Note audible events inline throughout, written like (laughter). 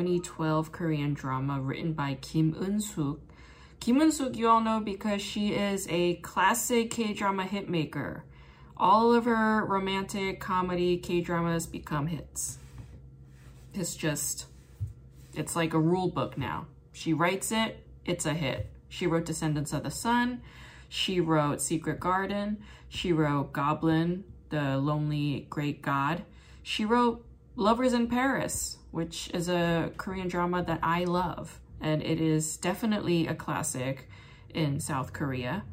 2012 Korean drama written by Kim Eun-sook. Kim Eun-sook you all know because she is a classic K-drama hitmaker. All of her romantic comedy K-dramas become hits. It's just, it's like a rule book now. She writes it, it's a hit. She wrote Descendants of the Sun. She wrote Secret Garden. She wrote Goblin, the Lonely Great God. She wrote Lovers in Paris, which is a Korean drama that I love. And it is definitely a classic in South Korea.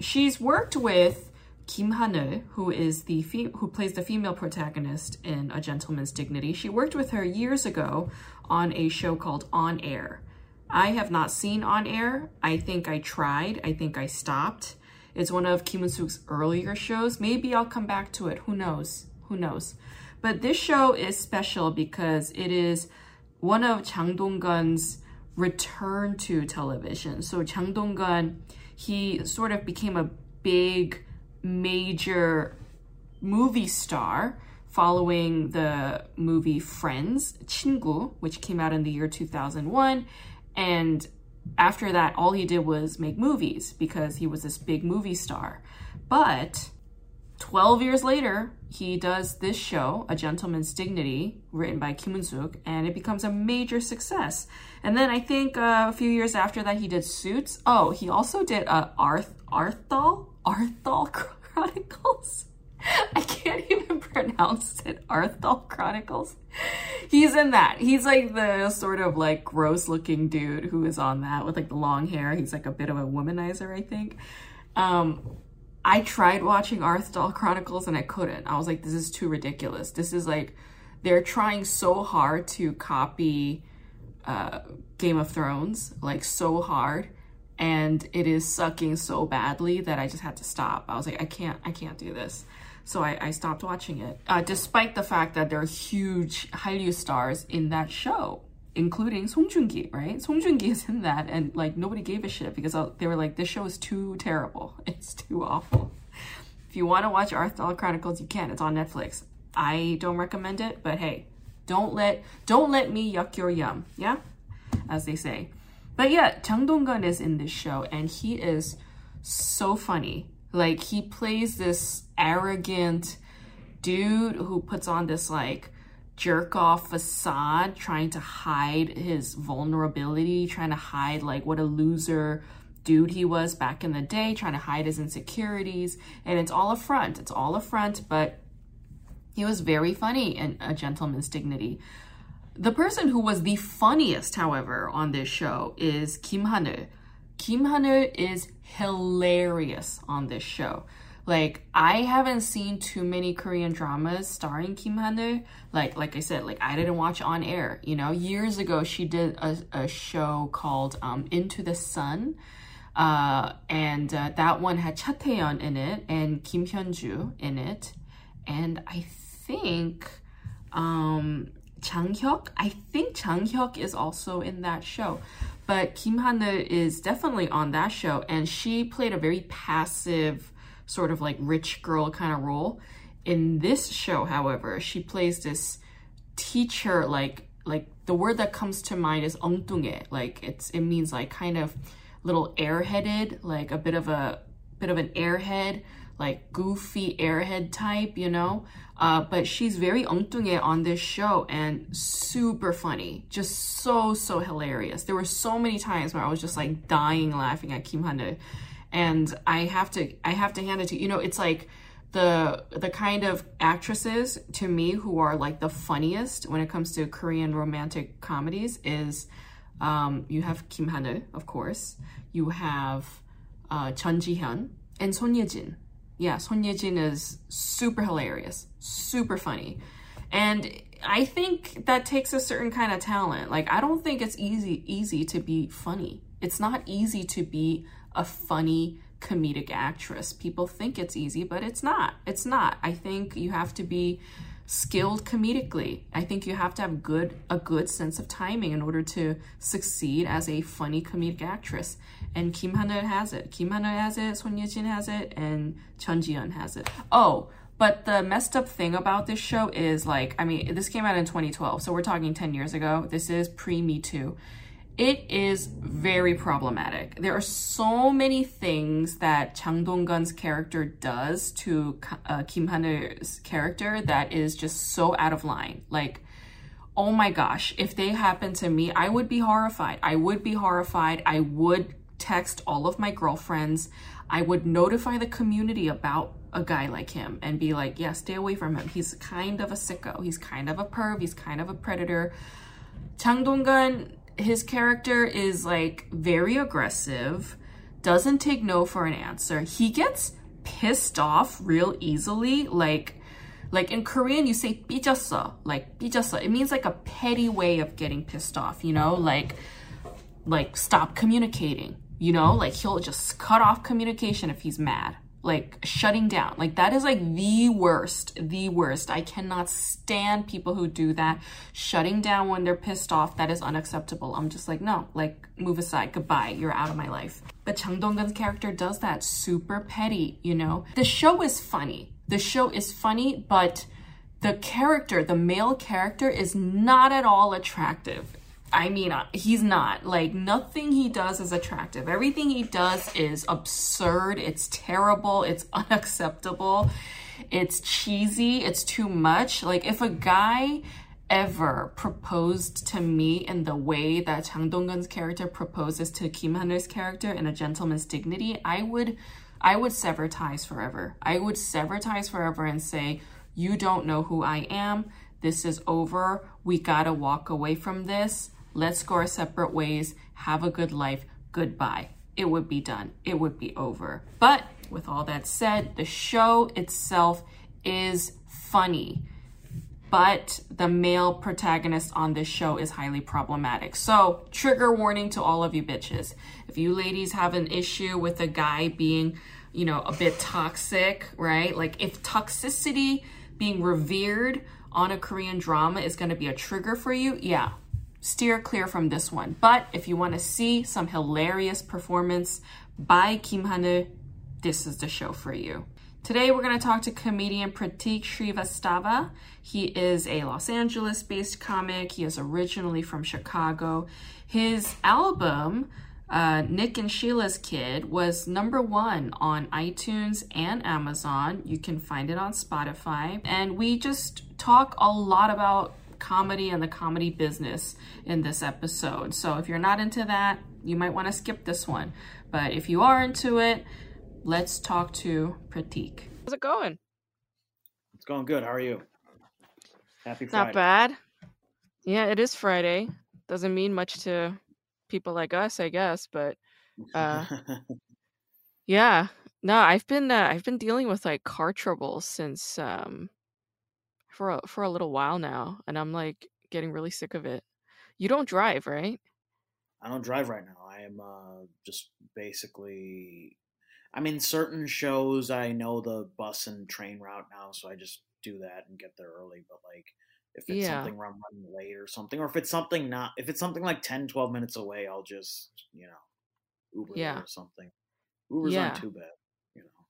She's worked with Kim Ha-neul, who is the who plays the female protagonist in A Gentleman's Dignity. She worked with her years ago on a show called On Air. I have not seen On Air. I think I tried. I think I stopped. It's one of Kim Eun-sook's earlier shows. Maybe I'll come back to it. Who knows? Who knows? But this show is special because it is one of Jang Dong-gun's return to television. So Jang Dong-gun, he sort of became a big, major movie star following the movie Friends, 친구, which came out in the year 2001. And after that, all he did was make movies because he was this big movie star. But 12 years later, he does this show, A Gentleman's Dignity, written by Kim Eun-sook, and it becomes a major success. And then I think uh, a few years after that, he did Suits. Oh, he also did uh, Arth Arthal Arthal (laughs) Chronicles. (laughs) I can't even pronounce it. Arthdal Chronicles. He's in that. He's like the sort of like gross looking dude who is on that with like the long hair. He's like a bit of a womanizer, I think. Um, I tried watching Arthdal Chronicles and I couldn't. I was like, this is too ridiculous. This is like, they're trying so hard to copy uh, Game of Thrones, like so hard. And it is sucking so badly that I just had to stop. I was like, I can't, I can't do this. So I, I stopped watching it, uh, despite the fact that there are huge Hallyu stars in that show, including Song Joong-ki, right? Song Joong-ki is in that, and like nobody gave a shit because uh, they were like, this show is too terrible. (laughs) It's too awful. If you want to watch Arthdal Chronicles, you can. It's on Netflix. I don't recommend it, but hey, don't let don't let me yuck your yum, yeah, as they say. But yeah, Jang Dong-gun is in this show, and he is so funny. Like he plays this arrogant dude who puts on this like jerk off facade trying to hide his vulnerability, trying to hide like what a loser dude he was back in the day, trying to hide his insecurities. And it's all a front. It's all a front, but he was very funny in A Gentleman's Dignity. The person who was the funniest, however, on this show is Kim Ha-neul. Kim Ha-neul is hilarious on this show. Like I haven't seen too many Korean dramas starring Kim Ha-neul. Like like I said, like I didn't watch on air. You know, years ago she did a, a show called um, Into the Sun, uh, and uh, that one had Cha Tae-yeon in it and Kim Hyun-ju in it, and I think um, Chang Hyuk. I think Chang Hyuk is also in that show. But Kim Ha-neul is definitely on that show, and she played a very passive, sort of like rich girl kind of role. In this show, however, she plays this teacher like like the word that comes to mind is 엉뚱해. Like it's it means like kind of little airheaded, like a bit of a bit of an airhead, like goofy airhead type, you know? Uh, but she's very 엉뚱해 on this show and super funny. Just so, so hilarious. There were so many times where I was just like dying laughing at Kim Ha-neul and I have to I have to hand it to you know it's like the the kind of actresses to me who are like the funniest when it comes to Korean romantic comedies is um, you have Kim Ha-neul, of course. You have uh, Jun Ji-hyun and Son Ye-jin. Yeah, Son Ye-jin is super hilarious, super funny. And I think that takes a certain kind of talent. Like I don't think it's easy easy to be funny. It's not easy to be a funny comedic actress. People think it's easy, but it's not. It's not. I think you have to be skilled comedically. I think you have to have good a good sense of timing in order to succeed as a funny comedic actress. And Kim Ha-neul has it. Kim Ha-neul has it, Son Ye-jin has it, and Jun Ji-hyun has it. Oh, but the messed up thing about this show is like, I mean, this came out in 2012, so we're talking 10 years ago. This is pre Me Too. It is very problematic. There are so many things that Jang Dong-gun's character does to uh, Kim Ha-neul's character that is just so out of line. Like, oh my gosh, if they happen to me, I would be horrified. I would be horrified. I would text all of my girlfriends. I would notify the community about a guy like him and be like, yeah, stay away from him. He's kind of a sicko. He's kind of a perv. He's kind of a predator. Jang Dong-gun his character is like very aggressive, doesn't take no for an answer. He gets pissed off real easily. Like, like in Korean, you say 삐졌어, like 삐졌어. It means like a petty way of getting pissed off, you know, like, like stop communicating, you know, like he'll just cut off communication if he's mad like shutting down. Like that is like the worst, the worst. I cannot stand people who do that. Shutting down when they're pissed off, that is unacceptable. I'm just like, no, like move aside, goodbye, you're out of my life. But Jang Dong-gun's character does that super petty, you know? The show is funny. The show is funny, but the character, the male character is not at all attractive. I mean, he's not. Like, nothing he does is attractive. Everything he does is absurd. It's terrible. It's (laughs) unacceptable. It's cheesy. It's too much. Like, if a guy ever proposed to me in the way that Jang Dong-gun's character proposes to Kim Ha-neul's character in A Gentleman's Dignity, I would, I would sever ties forever. I would sever ties forever and say, you don't know who I am. This is over. We gotta walk away from this let's go our separate ways, have a good life, goodbye. It would be done, it would be over. But with all that said, the show itself is funny. But the male protagonist on this show is highly problematic. So, trigger warning to all of you bitches. If you ladies have an issue with a guy being, you know, a bit toxic, right? Like, if toxicity being revered on a Korean drama is going to be a trigger for you, yeah, steer clear from this one. But if you want to see some hilarious performance by Kim Ha-neul, this is the show for you. Today we're going to talk to comedian Prateek Srivastava. He is a Los Angeles-based comic. He is originally from Chicago. His album, uh, Nick and Sheila's Kid, was number one on iTunes and Amazon. You can find it on Spotify. And we just talk a lot about comedy and the comedy business in this episode. So if you're not into that, you might want to skip this one. But if you are into it, let's talk to Prateek. How's it going? It's going good. How are you? Happy Friday. Not bad. Yeah, it is Friday. Doesn't mean much to people like us, I guess, but uh (laughs) yeah. No, I've been uh, I've been dealing with like car troubles since um for a, for a little while now, and I'm like getting really sick of it. You don't drive, right? I don't drive right now. I am uh, just basically. I mean, certain shows I know the bus and train route now, so I just do that and get there early. But like, if it's yeah. something where I'm running late or something, or if it's something not, if it's something like 10, 12 minutes away, I'll just you know Uber yeah. or something. Uber's yeah. not too bad, you know.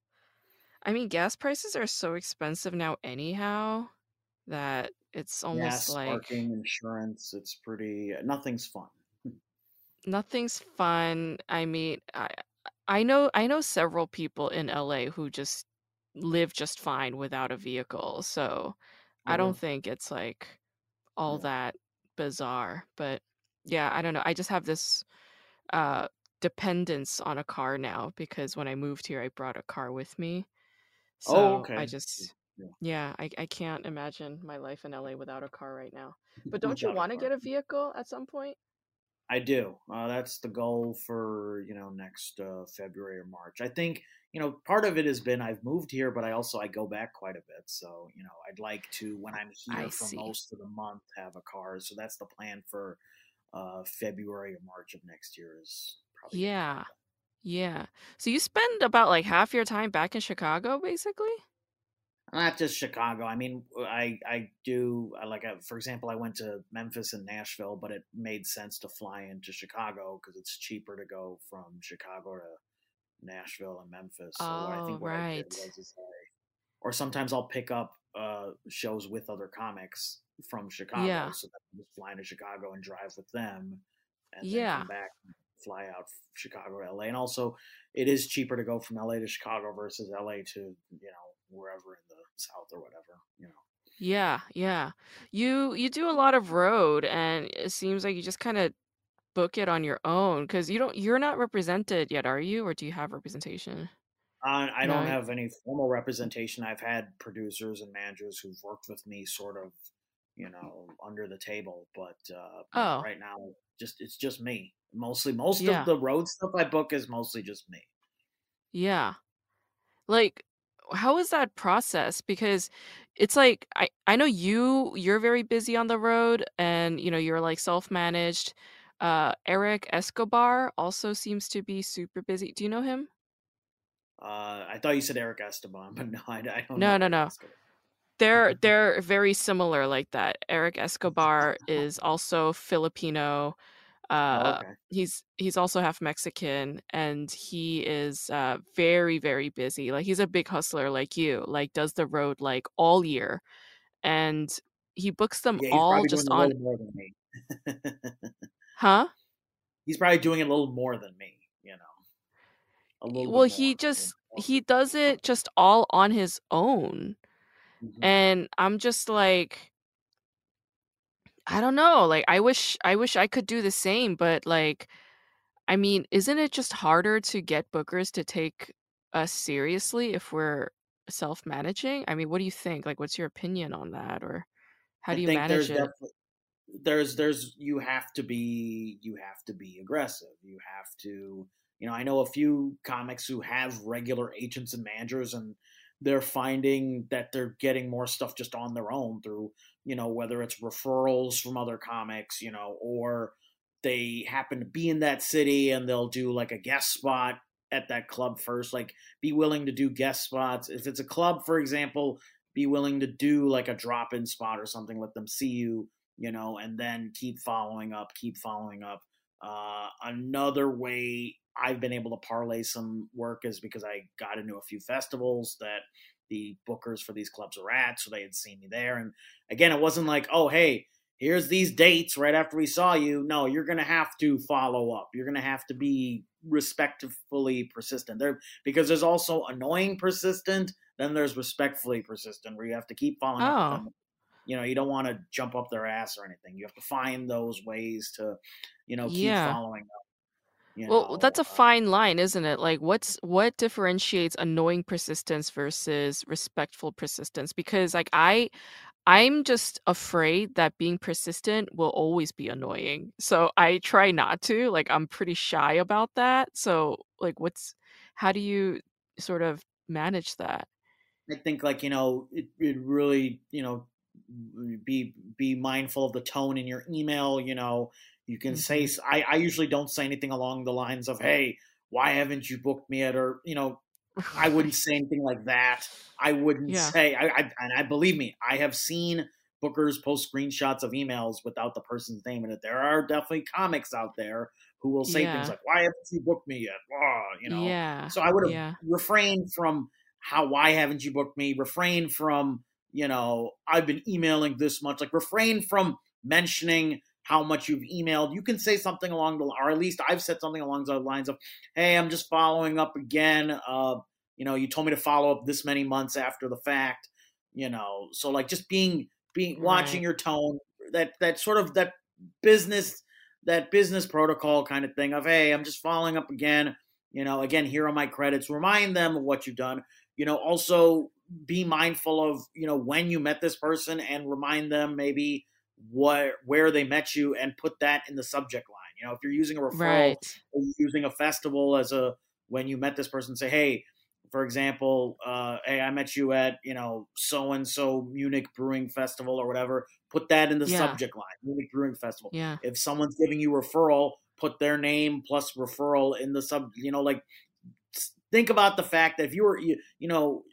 I mean, gas prices are so expensive now, anyhow that it's almost Gas, like parking, insurance. It's pretty. Nothing's fun. (laughs) nothing's fun. I mean, I I know I know several people in LA who just live just fine without a vehicle. So I don't think it's like all yeah. that bizarre. But yeah, I don't know. I just have this uh dependence on a car now because when I moved here I brought a car with me. Oh, so oh, okay. I just yeah, yeah I, I can't imagine my life in LA without a car right now. (laughs) But don't you want to get a vehicle at some point? I do. Uh, that's the goal for you know next uh, February or March. I think you know, part of it has been I've moved here, but I also I go back quite a bit. So you know, I'd like to when I'm here I for see. most of the month have a car. So that's the plan for uh, February or March of next year is probably gonna Yeah. Yeah. So you spend about like half your time back in Chicago, basically? Not just Chicago. I mean, I I do like uh, for example, I went to Memphis and Nashville, but it made sense to fly into Chicago because it's cheaper to go from Chicago to Nashville and Memphis. So I Oh, think what I did right. I, or sometimes I'll pick up uh, shows with other comics from Chicago, Yeah. so that I just fly into Chicago and drive with them, and then Yeah. come back, fly out Chicago to LA, and also it is cheaper to go from LA to Chicago versus LA to you know wherever in the south or whatever. You know, Yeah, yeah. You you do a lot of road and it seems like you just kind of book it on your own because you don't you're not represented yet, are you? Or do you have representation? uh, I don't No. have any formal representation. I've had producers and managers who've worked with me, sort of, you know, under the table, but uh, Oh, right now, just it's just me. Mostly, most of the road stuff I book is mostly just me. Yeah. Like how is that process? Because it's like I I know you you're very busy on the road and you know you're like self-managed. Uh Eric Escobar also seems to be super busy. Do you know him? Uh, I thought you said Eric Esteban, (laughs) but no, I, I don't know No, no, no. They're (laughs) they're very similar like that. Eric Escobar is also Filipino. Oh, Uh, okay. he's he's also half Mexican, and he is uh very very busy. Like he's a big hustler like you. Like does the road like all year, and he books them Yeah, all just on. little more than me. (laughs) Huh? he's probably doing a little more than me. You know, a little Well, he just he does it just all on his own, Mhm. and I'm just like. I don't know. Like I wish I wish I could do the same, but like I mean, isn't it just harder to get bookers to take us seriously if we're self-managing? I mean, what do you think? Like what's your opinion on that or how I do you think there's manage it? there's there's you have to be you have to be aggressive. You have to you know I know a few comics who have regular agents and managers and they're finding that they're getting more stuff just on their own through you know whether it's referrals from other comics you know or they happen to be in that city and they'll do like a guest spot at that club first like be willing to do guest spots. If it's a club for example be willing to do like a drop in spot or something let them see you you know and then keep following up keep following up. Uh, another way i've been able to parlay some work is because i got into a few festivals that the bookers for these clubs are at so they had seen me there. And again it wasn't like oh hey here's these dates right after we saw you. No you're gonna have to follow up. You're gonna have to be respectfully persistent. There because there's also annoying persistent then there's respectfully persistent where you have to keep following up Oh, them. You know you don't want to jump up their ass or anything. You have to find those ways to you know keep yeah. following up you Well, that's a fine line, isn't it? Like what's what differentiates annoying persistence versus respectful persistence? Because like I I'm just afraid that being persistent will always be annoying. So I try not to. Like I'm pretty shy about that. So like what's how do you sort of manage that? I think like you know it, it really you know be be mindful of the tone in your email. You know you can say I, I usually don't say anything along the lines of hey why haven't you booked me at or you know I (laughs) wouldn't say anything like that. I wouldn't Yeah. say I, I and I believe me I have seen bookers post screenshots of emails without the person's name in it. There are definitely comics out there who will say things like why haven't you booked me yet? Ah, you know Yeah. so I would have Yeah. refrained from how why haven't you booked me? Refrain from you know I've been emailing this much. Like refrain from mentioning how much you've emailed. You can say something along the or at least I've said something along the lines of, "Hey, I'm just following up again. Uh, you know, you told me to follow up this many months after the fact. You know, so like just being being watching Right. your tone. That that sort of that business that business protocol kind of thing of hey i'm just following up again you know again here are my credits remind them of what you've done you know also be mindful of you know when you met this person and remind them maybe what where they met you and put that in the subject line you know if you're using a referral Right. using a festival as a when you met this person say hey for example, uh, hey, I met you at you know so and so Munich Brewing Festival or whatever. Put that in the Yeah. subject line, Munich Brewing Festival. Yeah. If someone's giving you referral, put their name plus referral in the sub. You know, like think about the fact that if you were you, you know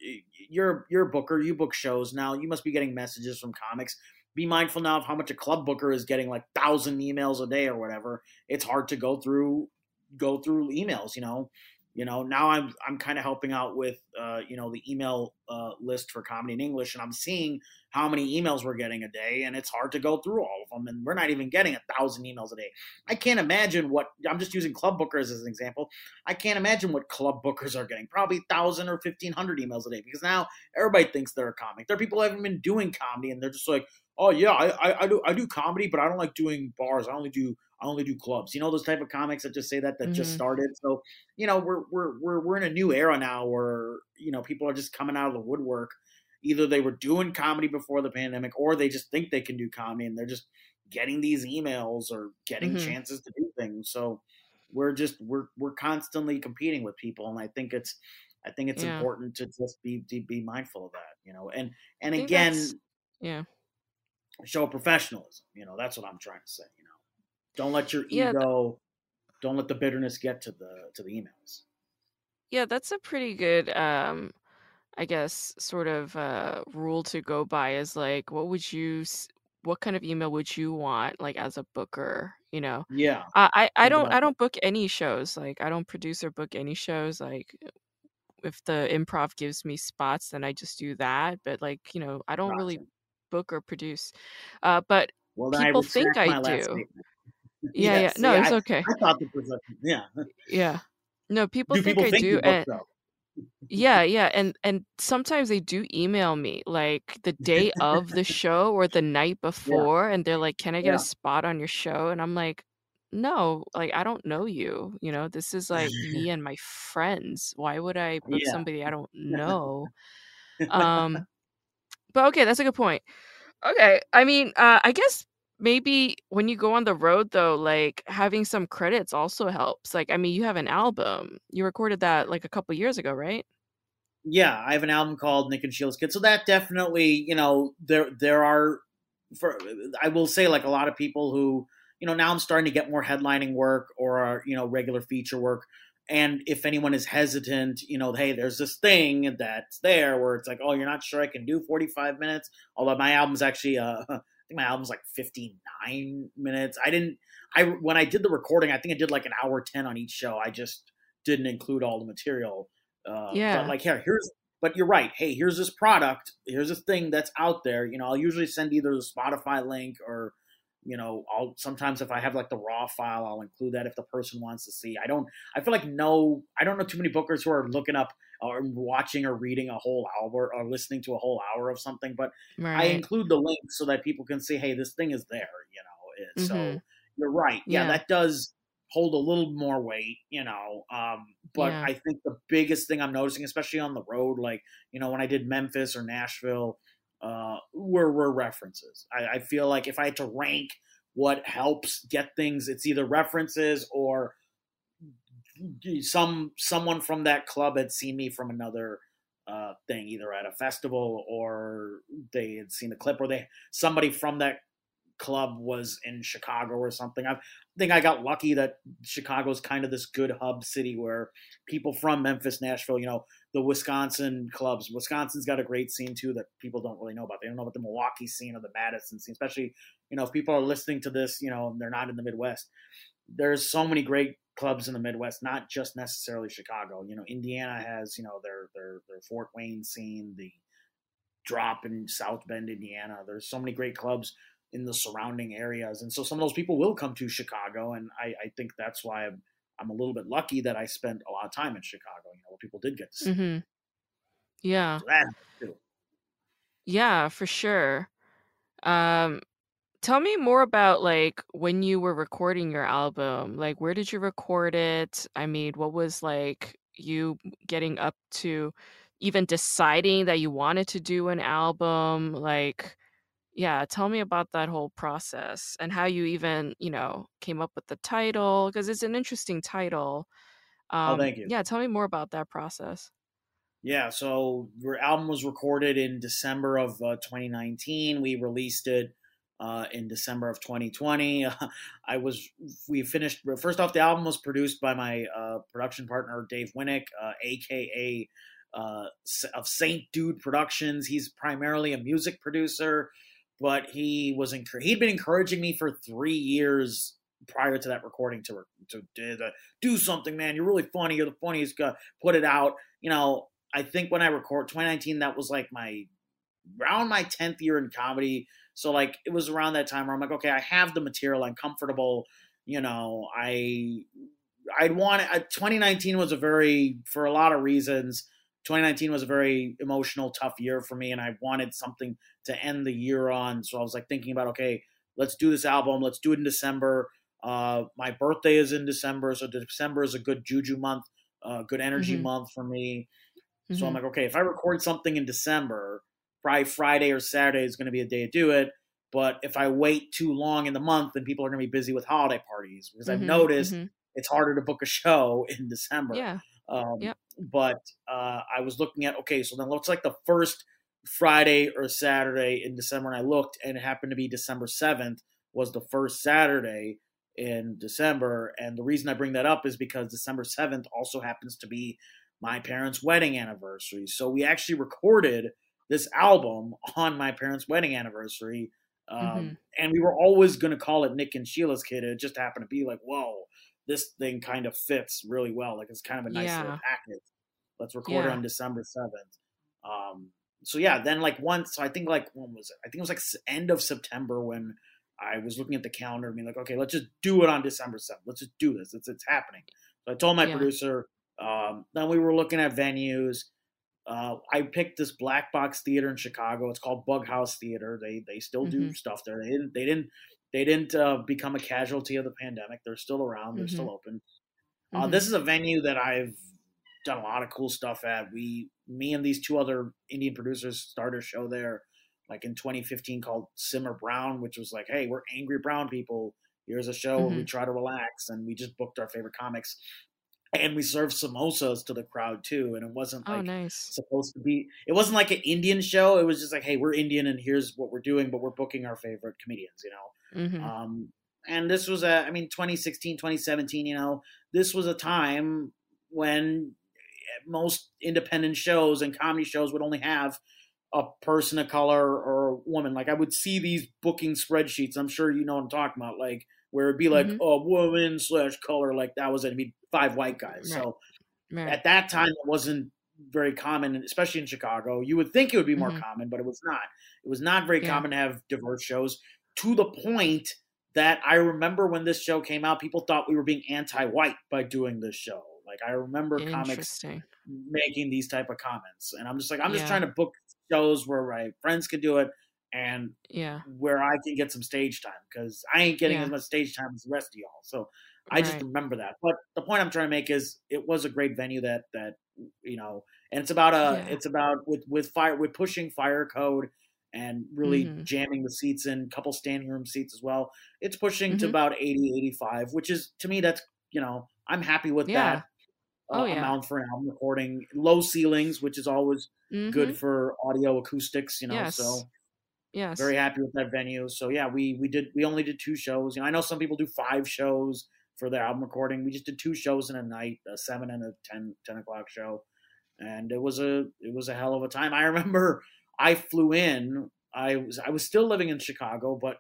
you're you're a booker, you book shows now. You must be getting messages from comics. Be mindful now of how much a club booker is getting, like thousand emails a day or whatever. It's hard to go through go through emails. You know, you know now i'm i'm kind of helping out with uh, you know the email uh, list for comedy in english and i'm seeing how many emails we're getting a day and it's hard to go through all of them and we're not even getting a thousand emails a day i can't imagine what i'm just using club bookers as an example i can't imagine what club bookers are getting probably 1000 or 1500 emails a day because now everybody thinks they're a comic there are people who haven't been doing comedy and they're just like oh yeah I, I, I do i do comedy but i don't like doing bars i only do i only do clubs you know those type of comics that just say that that just Mhm. started so you know we're we're we're we're in a new era now where you know people are just coming out of the woodwork either they were doing comedy before the pandemic or they just think they can do comedy and they're just getting these emails or getting Mhm. chances to do things so we're just we're we're constantly competing with people and i think it's i think it's Yeah. important to just be to be mindful of that you know and and again Yeah. Show professionalism you know that's what i'm trying to say you know don't let your Yeah, th- ego don't let the bitterness get to the to the emails Yeah, that's a pretty good um I guess sort of uh rule to go by is like what would you what kind of email would you want like as a booker, you know? yeah I I, I don't I don't book any shows. Like I don't produce or book any shows like if the improv gives me spots then I just do that, but like, you know, I don't really Gotcha. Book or produce. Uh but Well, then I people think I do. (laughs) Yeah, yeah, yeah. No, it's I, okay. I thought the perception. Yeah. Yeah. No, people Do think people I think do book and though? Yeah, yeah, and and sometimes they do email me like the day of the (laughs) show or the night Yeah. before, and they're like, "Can I get Yeah. a spot on your show?" And I'm like, "No, like I don't know you. You know, this is like (laughs) me and my friends. Why would I book yeah. somebody I don't know?" Um, but okay, that's a good point. Okay, I mean, uh, I guess maybe when you go on the road though, like having some credits also helps. Like, I mean, you have an album. You recorded that like a couple years ago, right? yeah, I have an album called Nick and Sheila's Kid. So that definitely, you know, there there are for I will say like a lot of people who, you know, now I'm starting to get more headlining work or you know, regular feature work. And if anyone is hesitant, you know, hey, there's this thing that's there where it's like, oh, you're not sure I can do 45 minutes. Although my album's actually, uh, (laughs) I think my album's like 59 minutes. I didn't, I when I did the recording, I think I did like an hour 10 on each show. I just didn't include all the material. Uh, but Yeah. like here, here's. But you're right. Hey, here's this product. Here's this thing that's out there. You know, I'll usually send either the Spotify link or, you know, I'll sometimes if I have like the raw file, I'll include that if the person wants to see. I don't. I feel like no. I don't know too many bookers who are looking up or watching or reading a whole hour or listening to a whole hour of something. But I include the link so that people can see, hey, this thing is there. You know. Eh, So Mhm. you're right. Yeah, Yeah. that does hold a little more weight, you know. Um, but Yeah. I think the biggest thing I'm noticing, especially on the road, like you know, when I did Memphis or Nashville, uh, were were references. I, I feel like if I had to rank what helps get things, it's either references or some someone from that club had seen me from another uh, thing, either at a festival or they had seen a clip, or they somebody from that club was in Chicago or something. I think I got lucky that Chicago's kind of this good hub city where people from Memphis, Nashville, you know, the Wisconsin clubs. Wisconsin's got a great scene too that people don't really know about. They don't know about the Milwaukee scene or the Madison scene, especially you know if people are listening to this, you know, they're not in the Midwest. There's so many great clubs in the Midwest, not just necessarily Chicago. You know, Indiana has you know their their their Fort Wayne scene, the drop in South Bend, Indiana. There's so many great clubs in the surrounding areas, and so some of those people will come to Chicago, and I, I think that's why I'm, I'm a little bit lucky that I spent a lot of time in Chicago. You know, where people did get to see. me. Mhm. Yeah. So. Yeah, for sure. Um tell me more about like when you were recording your album. Like where did you record it? I mean, what was like you getting up to even deciding that you wanted to do an album? Like yeah, tell me about that whole process and how you even, you know, came up with the title because it's an interesting title. Oh, Um thank you. yeah, tell me more about that process. Yeah, so our album was recorded in December of uh, 2019. We released it uh, in December of 2020. (laughs) I was we finished first off. The album was produced by my uh, production partner Dave Winnick, aka uh, uh, of Saint Dude Productions. He's primarily a music producer, but he was enc- he'd been encouraging me for three years prior to that recording to to, to do something. Man, you're really funny. You're the funniest guy. Put it out. You know, I think when I record 2019, that was like my around my 10th year in comedy. So like it was around that time where I'm like, okay, I have the material. I'm comfortable. You know, I I'd want it. 2019 was a very for a lot of reasons. 2019 was a very emotional, tough year for me, and I wanted something to end the year on. So I was like thinking about, okay, let's do this album. Let's do it in December. Uh, my birthday is in December, so December is a good juju month, uh, good energy mm-hmm. month for me. Mm-hmm. So I'm mm-hmm. like, okay, if I record something in December, probably Friday or Saturday is going to be a day to do it. But if I wait too long in the month, then people are going to be busy with holiday parties because mm-hmm. I've noticed mm-hmm. it's harder to book a show in December. Yeah. Um, yep. But uh, I was looking at okay, so then looks like the first Friday or Saturday in December, and I looked, and it happened to be December seventh was the first Saturday in December. And the reason I bring that up is because December seventh also happens to be my parents' wedding anniversary. So we actually recorded this album on my parents' wedding anniversary. Um, mm-hmm. And we were always going to call it Nick and Sheila's Kid. It just happened to be like, whoa, this thing kind of fits really well. Like it's kind of a nice yeah. little package. Let's record yeah. it on December 7th. Um, so yeah, then like once, so I think like, when was it? I think it was like end of September when I was looking at the calendar and being like, okay, let's just do it on December 7th. Let's just do this. It's, it's happening. So I told my yeah. producer, um, then we were looking at venues. Uh, I picked this black box theater in Chicago. It's called Bughouse Theater. They they still do mm-hmm. stuff there. They didn't they didn't they didn't uh, become a casualty of the pandemic. They're still around. They're mm-hmm. still open. Uh, mm-hmm. This is a venue that I've done a lot of cool stuff at. We me and these two other Indian producers started a show there, like in 2015 called Simmer Brown, which was like, hey, we're angry brown people. Here's a show where we mm-hmm. try to relax, and we just booked our favorite comics and we served samosas to the crowd too and it wasn't oh, like oh, nice. supposed to be it wasn't like an indian show it was just like hey we're indian and here's what we're doing but we're booking our favorite comedians you know mm-hmm. um, and this was a i mean 2016 2017 you know this was a time when most independent shows and comedy shows would only have a person of color or a woman like i would see these booking spreadsheets i'm sure you know what i'm talking about like where it'd be like mm-hmm. a woman slash color, like that was it. It'd be five white guys. Right. So right. at that time, it wasn't very common, especially in Chicago. You would think it would be more mm-hmm. common, but it was not. It was not very yeah. common to have diverse shows to the point that I remember when this show came out, people thought we were being anti-white by doing this show. Like I remember comics making these type of comments, and I'm just like, I'm yeah. just trying to book shows where my friends can do it and yeah, where I can get some stage time because I ain't getting yeah. as much stage time as the rest of y'all. So I just remember that. But the point I'm trying to make is it was a great venue that that you know, and it's about a yeah. it's about with with fire with pushing fire code and really mm-hmm. jamming the seats in, couple standing room seats as well. It's pushing mm-hmm. to about 80 85, which is to me that's, you know, I'm happy with yeah. that. Uh, oh, yeah. amount for an album recording. Low ceilings, which is always mm-hmm. good for audio acoustics, you know. Yes. So Yes. Very happy with that venue. So yeah, we we did we only did two shows. You know, I know some people do five shows for their album recording. We just did two shows in a night, a seven and a 10, 10 o'clock show. And it was a it was a hell of a time. I remember I flew in. I was I was still living in Chicago, but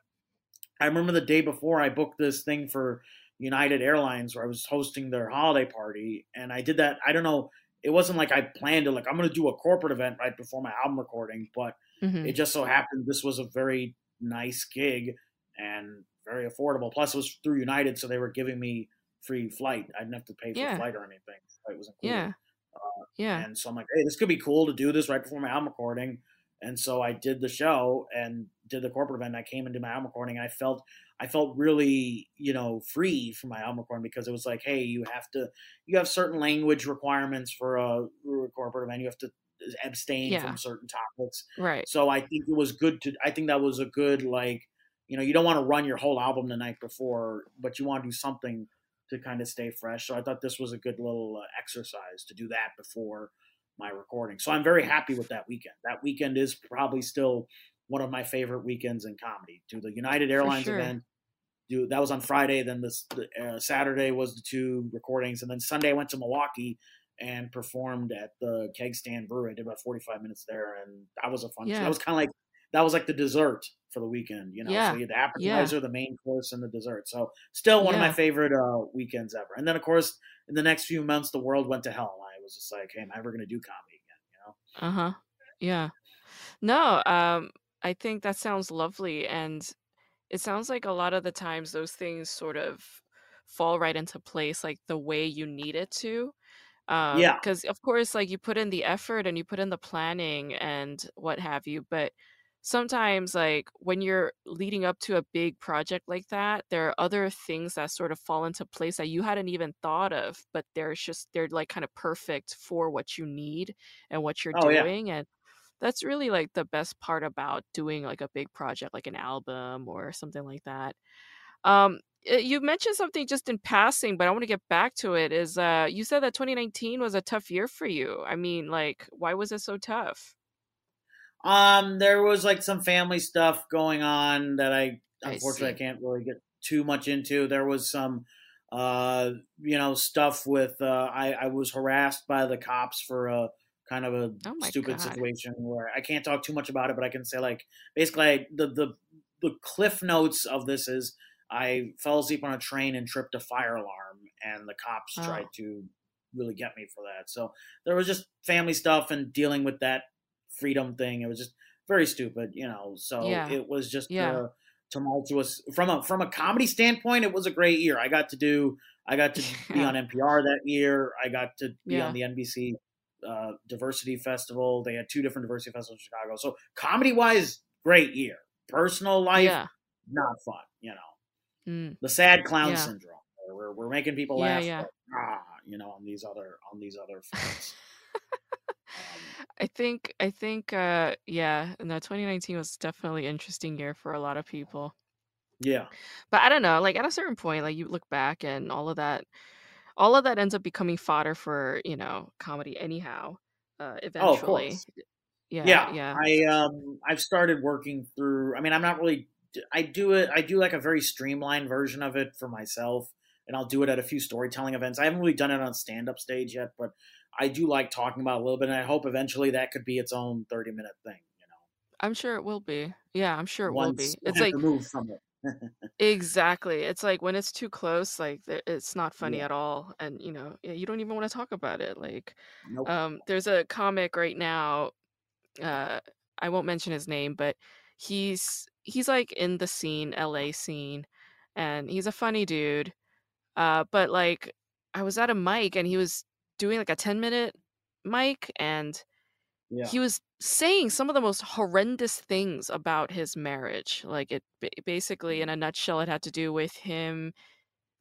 I remember the day before I booked this thing for United Airlines where I was hosting their holiday party and I did that I don't know it wasn't like I planned it like I'm going to do a corporate event right before my album recording, but Mm-hmm. It just so happened this was a very nice gig and very affordable. Plus, it was through United, so they were giving me free flight. I didn't have to pay for yeah. flight or anything. It was included. Yeah. Uh, yeah. And so I'm like, hey, this could be cool to do this right before my album recording. And so I did the show and did the corporate event. I came into my album recording. I felt I felt really, you know, free from my album recording because it was like, hey, you have to, you have certain language requirements for a corporate event. You have to abstain yeah. from certain topics. Right. So I think it was good to. I think that was a good like. You know, you don't want to run your whole album the night before, but you want to do something to kind of stay fresh. So I thought this was a good little uh, exercise to do that before my recording. So I'm very happy with that weekend. That weekend is probably still one of my favorite weekends in comedy. To the United Airlines sure. event, do that was on Friday. Then this the, uh, Saturday was the two recordings, and then Sunday I went to Milwaukee and performed at the Keg Stand Brewery. I did about 45 minutes there, and that was a fun. Yeah. That was kind of like that was like the dessert for the weekend. You know, Yeah. so you had the Yeah. appetizer, the main course, and the dessert. So still one of my favorite uh, weekends ever. And then of course in the next few months the world went to hell. I was just like, hey, am I ever going to do comedy again? You know. Uh-huh. Yeah. No, um, I think that sounds lovely. And it sounds like a lot of the times those things sort of fall right into place, like the way you need it to. Um, Yeah. because of course, like you put in the effort and you put in the planning and what have you, but sometimes like when you're leading up to a big project like that, there are other things that sort of fall into place that you hadn't even thought of, but they're just they're like kind of perfect for what you need and what you're Oh yeah. doing. And that's really like the best part about doing like a big project like an album or something like that. Um you mentioned something just in passing, but I want to get back to it is uh you said that 2019 was a tough year for you. I mean, like why was it so tough? Um, there was like some family stuff going on that I I unfortunately I see. can't really get too much into. There was some uh you know stuff with uh I I was harassed by the cops for a kind of a Oh stupid God. situation where I can't talk too much about it, but I can say like basically I, the the the cliff notes of this is I fell asleep on a train and tripped a fire alarm, and the cops tried Oh, to really get me for that. So there was just family stuff and dealing with that freedom thing. It was just very stupid, you know. So yeah. it was just Yeah. uh, tumultuous from a from a comedy standpoint. It was a great year. I got to do I got to (laughs) be on NPR that year. I got to be on the NBC uh, Diversity Festival. They had two different diversity festivals in Chicago. So comedy wise, great year. Personal life, not fun. You know, Mm. the sad clown syndrome. We're we're making people laugh, but ah, you know, on these other on these other fronts. (laughs) Um, I think I think uh yeah, no 2019 was definitely an interesting year for a lot of people. yeah. But I don't know, like at a certain point like you look back and all of that all of that ends up becoming fodder for, you know, comedy anyhow, uh Oh, of eventually. course. Yeah, Yeah, yeah. I um I've started working through. I mean, I'm not really. I do it. I do like a very streamlined version of it for myself, and I'll do it at a few storytelling events. I haven't really done it on stand up stage yet, but I do like talking about a little bit, and I hope eventually that could be its own 30 minute thing. You know, I'm sure it will be. Yeah, I'm sure it will be. It's like removed from it. (laughs) exactly. It's like when it's too close, like it's not funny yeah. at all, and you know, you don't even want to talk about it. Like, Nope. um, there's a comic right now. Uh, I won't mention his name, but he's he's like in the scene, LA scene, and he's a funny dude. Uh, but like, I was at a mic and he was doing like a 10 minute mic, and Yeah. he was saying some of the most horrendous things about his marriage. Like it basically, in mm. a nutshell, it had to do with him,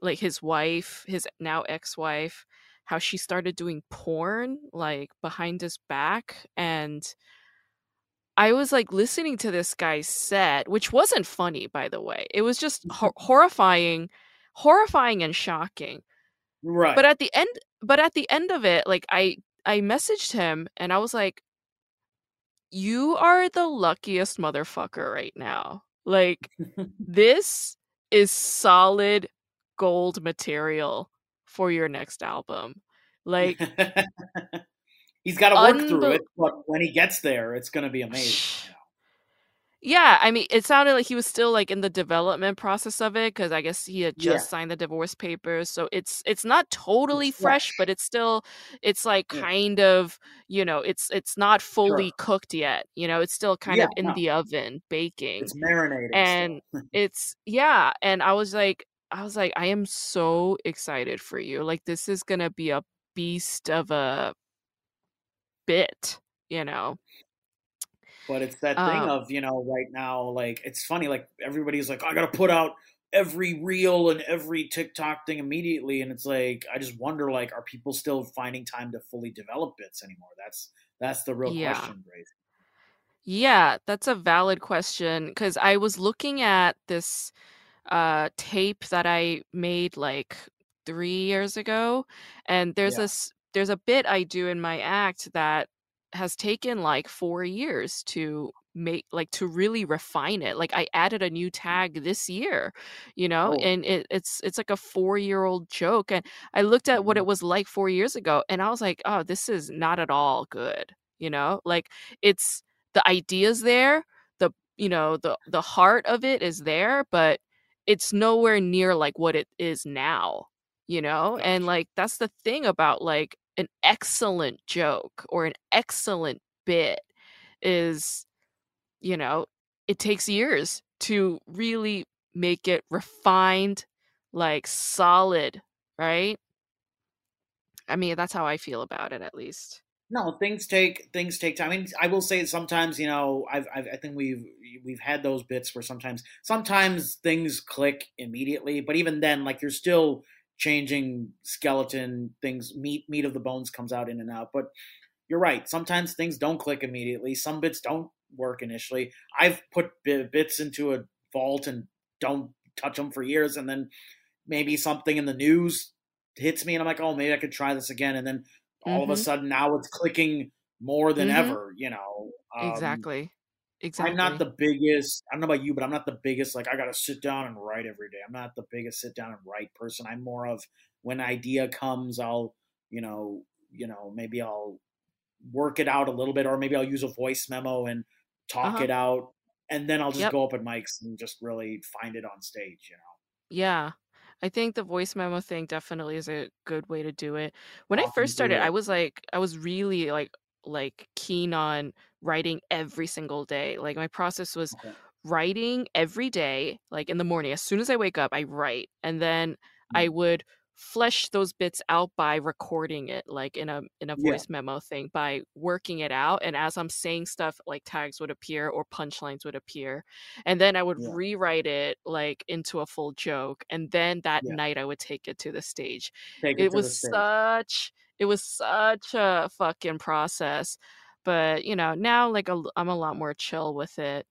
like his wife, his now ex-wife, how she started doing porn like behind his back and I was like listening to this guy's set, which wasn't funny by the way. It was just mm. hor- horrifying, horrifying and shocking. But at the end but at the end of it, like I I messaged him and I was like you are the luckiest motherfucker right now. Like, (laughs) this is solid gold material for your next album. Like, (laughs) He's got to work through it, but when he gets there, it's going to be amazing. Yeah, I mean, it sounded like he was still like in the development process of it because I guess he had Yeah, just signed the divorce papers. So it's it's not totally it's fresh, fresh. but it's still it's like Yeah, kind of you know it's it's not fully sure. cooked yet. You know, it's still kind Yeah, of in no, the oven baking. it's marinating and (laughs) it's yeah and i was like i was like i am so excited for you like this is gonna be a beast of a bit you know But it's that thing um of, you know, right now, like, it's funny, like, everybody's like, I got to put out every reel and every TikTok thing immediately. And it's like, I just wonder, like, are people still finding time to fully develop bits anymore? That's, that's the real yeah question, Grace. yeah that's a valid question because i was looking at this uh tape that i made like three years ago and there's Yeah. this there's a bit I do in my act that has taken like four years to make like to really refine it like i added a new tag this year you know Oh, and it, it's it's like a four year old joke and i looked at what mhm. it was like four years ago and i was like oh this is not at all good you know like it's the ideas there the you know the the heart of it is there but it's nowhere near like what it is now you know and like that's the thing about like an excellent joke or an excellent bit is you know, it takes years to really make it refined, like solid, right? I mean, that's how I feel about it, at least. No, things take things take time. I mean, I will say sometimes, you know, I've, I've I think we've we've had those bits where sometimes sometimes things click immediately, but even then, like you're still changing skeleton things. Meat meat of the bones comes out in and out. But you're right. Sometimes things don't click immediately. Some bits don't work initially. I've put bits into a vault and don't touch them for years, and then maybe something in the news hits me, and I'm like, oh, maybe I could try this again, and then all of a Mhm. sudden now it's clicking more than Mhm. ever. You know, um, Exactly. I'm not the biggest. I don't know about you, but I'm not the biggest. Like I got to sit down and write every day. I'm not the biggest sit down and write person. I'm more of when idea comes, I'll you know you know maybe I'll work it out a little bit, or maybe I'll use a voice memo and talk Uh-huh. it out, and then I'll just Yep. go up at mics and just really find it on stage. You know, Yeah. I think the voice memo thing definitely is a good way to do it. When I first started, I was like I was really like like keen on writing every single day. Like my process was Okay. writing every day, like in the morning. As soon as I wake up, I write. And then I Mm. would flesh those bits out by recording it like in a in a Yeah. voice memo thing by working it out and as I'm saying stuff like tags would appear or punchlines would appear and then I would Yeah. rewrite it like into a full joke and then that Yeah. night I would take it to the stage. Take it It was stage. such it was such a fucking process. But, you know, now like I'm a lot more chill with it.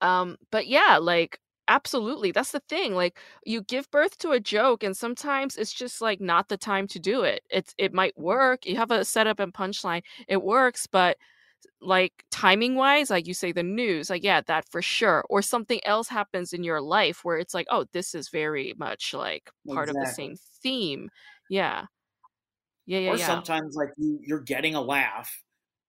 Um, but yeah, like absolutely. That's the thing. Like you give birth to a joke and sometimes it's just like not the time to do it. It's it might work. You have a setup and punchline. It works, but like timing wise, like you say the news, like yeah, that for sure. Or something else happens in your life where it's like, oh, this is very much like part of the same theme. Yeah. Yeah, yeah, Or yeah. sometimes like you you're getting a laugh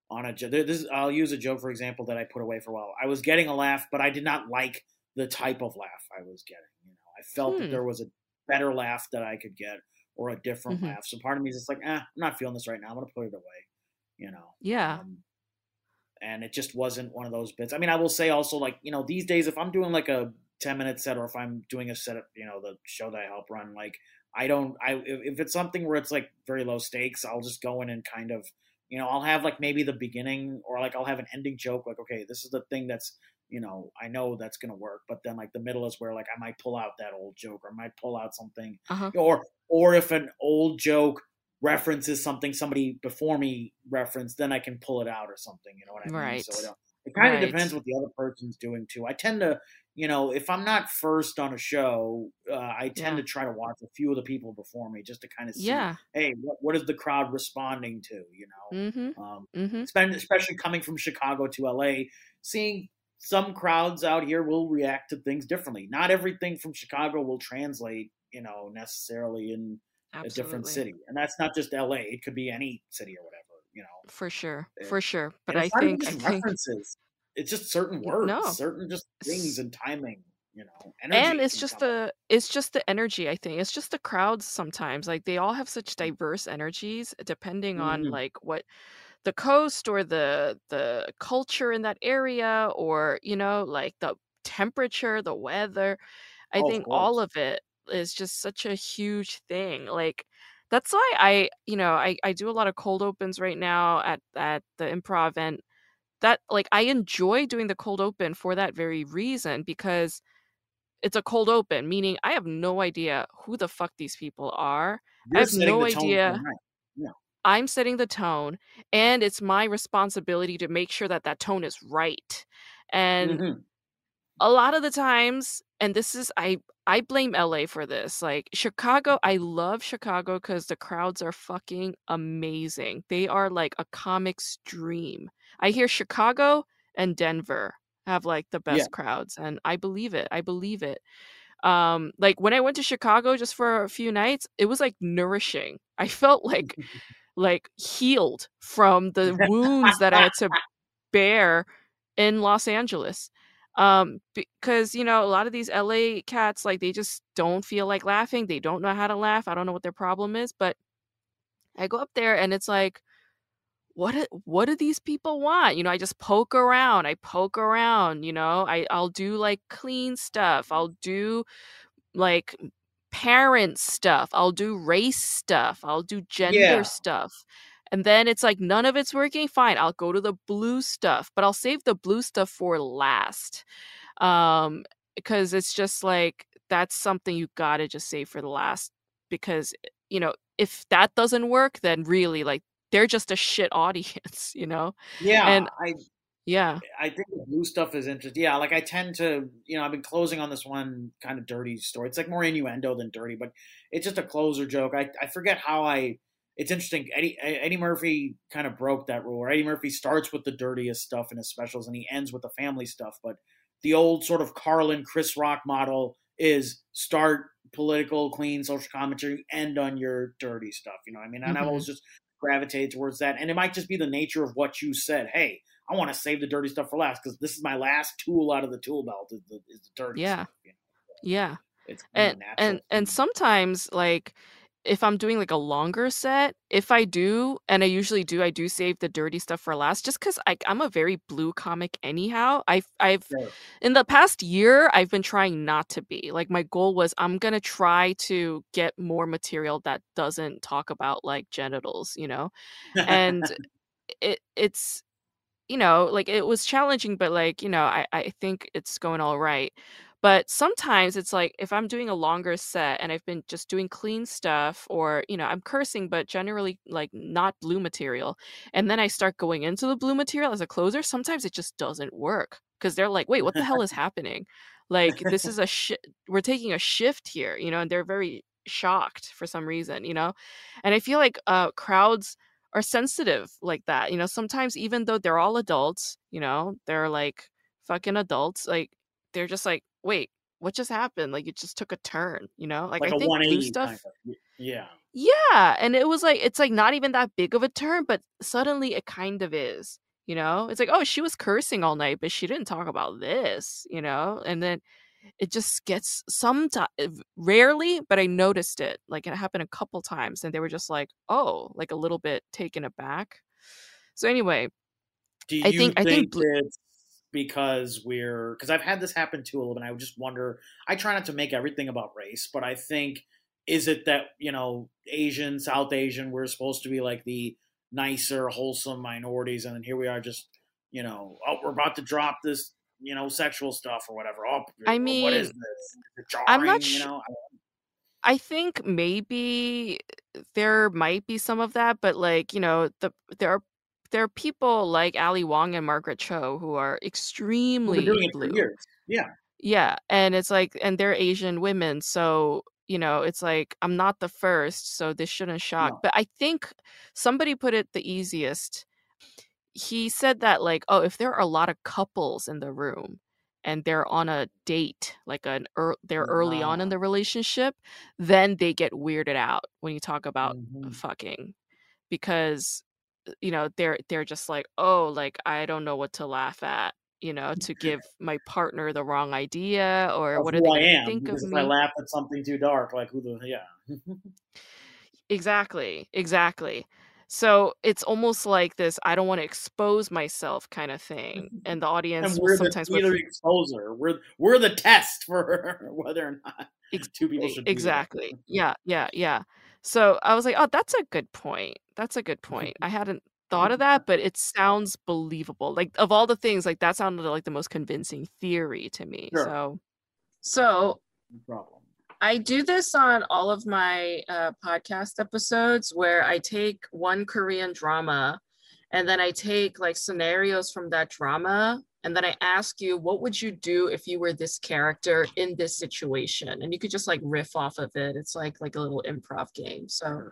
on a joke. This I'll use a joke for example that I put away for a while. I was getting a laugh, but I did not like the type of laugh I was getting. You know, I felt that Hmm. there was a better laugh that I could get or a different Mhm. laugh. So part of me is just like, eh, I'm not feeling this right now. I'm gonna put it away. You know. Yeah. Um, and it just wasn't one of those bits. I mean, I will say also like you know these days if I'm doing like a 10 minute set or if I'm doing a set, you know, the show that I help run, like I don't, I if, it's something where it's like very low stakes, I'll just go in and kind of, you know, I'll have like maybe the beginning or like I'll have an ending joke, like okay, this is the thing that's, you know, I know that's gonna work, but then like the middle is where like I might pull out that old joke or I might pull out something, Uh-huh. or or if an old joke references something somebody before me referenced, then I can pull it out or something. You know what I mean? So it, Right. it kind of Right. depends what the other person's doing too. I tend to, you know, if I'm not first on a show, uh, I tend Yeah. to try to watch a few of the people before me just to kind of see, Yeah. hey, what, what is the crowd responding to? You know, um, Mhm. especially coming from Chicago to LA, seeing some crowds out here will react to things differently. Not everything from Chicago will translate, you know, necessarily in a different city. And that's not just LA. It could be any city or whatever, you know. For sure. It, For sure. But I it's not even think I think references. It's just certain words, no. certain just things and timing, you know. And it's just come the it's just the energy, I think. It's just the crowds sometimes. Like they all have such diverse energies depending on Mhm. like what the coast or the the culture in that area or, you know, like the temperature, the weather. I Oh, of think all of it is just such a huge thing. Like that's why I, you know, I I do a lot of cold opens right now at at the improv and that like I enjoy doing the cold open for that very reason because it's a cold open, meaning I have no idea who the fuck these people are. I You're have no the tone for the idea. Yeah. I'm setting the tone, and it's my responsibility to make sure that that tone is right. And hmm a lot of the times, and this is I I blame LA for this. Like Chicago, I love Chicago because the crowds are fucking amazing. They are like a comic's dream. I hear Chicago and Denver have like the best Yeah. crowds, and I believe it. I believe it. Um, like when I went to Chicago just for a few nights, it was like nourishing. (laughs) I felt like like healed from the wounds that I had to (laughs) bear in Los Angeles. Um, because you know, a lot of these LA cats, like they just don't feel like laughing. They don't know how to laugh. I don't know what their problem is, but I go up there and it's like, what do, what do these people want? You know, I just poke around. I poke around, you know. I I'll do like clean stuff. I'll do like parent stuff. I'll do race stuff. I'll do gender Yeah. stuff. And then it's like none of it's working. Fine, I'll go to the blue stuff, but I'll save the blue stuff for last. Um because it's just like that's something you got to just save for the last because you know, if that doesn't work then really like they're just a shit (laughs) audience, you know. Yeah, And- I Yeah. I think the blue stuff is interesting. Yeah, like I tend to, you know, I've been closing on this one kind of dirty story. It's like more innuendo than dirty, but it's just a closer joke. I, I forget how I. It's interesting. Eddie Eddie Murphy kind of broke that rule. Eddie Murphy starts with the dirtiest stuff in his specials, and he ends with the family stuff. But the old sort of Carlin Chris Rock model is start political, clean social commentary, end on your dirty stuff. You know what I mean? And I've Mhm. always just gravitated towards that. And it might just be the nature of what you said. Hey, I want to save the dirty stuff for last because this is my last tool out of the tool belt is the, is the dirty Yeah. stuff. You know? Yeah. It's kind of and natural and and sometimes like if i'm doing like a longer set if i do and i usually do i do save the dirty stuff for last just because i'm a very blue comic anyhow i've i've in the past year i've been trying not to be like my goal was i'm gonna try to get more material that doesn't talk about like genitals you know and (laughs) it it's you know like it was challenging but like you know i i think it's going all right but sometimes it's like if i'm doing a longer set and i've been just doing clean stuff or you know i'm cursing but generally like not blue material and then i start going into the blue material as a closer sometimes it just doesn't work because they're like wait what the hell is (laughs) happening like this is a shi we're taking a shift here you know and they're very shocked for some reason you know and i feel like uh crowds are sensitive like that. You know, sometimes even though they're all adults, you know, they're like fucking adults, like they're just like, wait, what just happened? Like it just took a turn, you know? Like, like I a think 180 stuff kind of. Yeah. yeah, and it was like it's like not even that big of a turn, but suddenly it kind of is. You know, it's like oh, she was cursing all night, but she didn't talk about this. You know, and then it just gets sometimes eh, rarely, but I noticed it. Like it happened a couple times, and they were just like oh, like a little bit taken aback. So anyway, Do you I think- I think blue- it's because we're because I've had this happen too a little bit. I would just wonder. I try not to make everything about race, but I think is it that you know Asian, South Asian, we're supposed to be like the nicer, wholesome minorities, and then here we are just you know oh we're about to drop this you know sexual stuff or whatever. Oh, I mean, is this? Is jarring, I'm not you know. I think maybe there might be some of that, but like, you know, the there are there are people like Ali Wong and Margaret Cho who are extremely been doing it blue. Yeah. Yeah, and it's like and they're Asian women, so you know, it's like I'm not the first, so this shouldn't shock. No. But I think somebody put it the easiest. He said that like, oh, if there are a lot of couples in the room and they're on a date, like an ear they're early on in the relationship, then they get weirded out when you talk about Mhm. fucking because Uh, you know, they're they're just like, "Oh, like I don't know what to laugh at." You know, to (laughs) give my partner the wrong idea or what are they I am, think of because if me? I laugh at something too dark, like who the yeah. (laughs) Exactly, exactly. So it's almost like this I don't want to expose myself kind of thing. (laughs) And the audience and we're sometimes the exposer. We're we're the test for whether or not two people should exactly. Yeah, yeah, yeah. So I was like, oh, that's a good point. That's a good point. I (laughs) hadn't thought of that, but it sounds believable. Like of all the things, like that sounded like the most convincing theory to me. Sure. So so No problem. I do this on all of my uh, podcast episodes where I take one Korean drama and then I take like scenarios from that drama and then I ask you, what would you do if you were this character in this situation? And you could just like riff off of it. It's like like a little improv game. So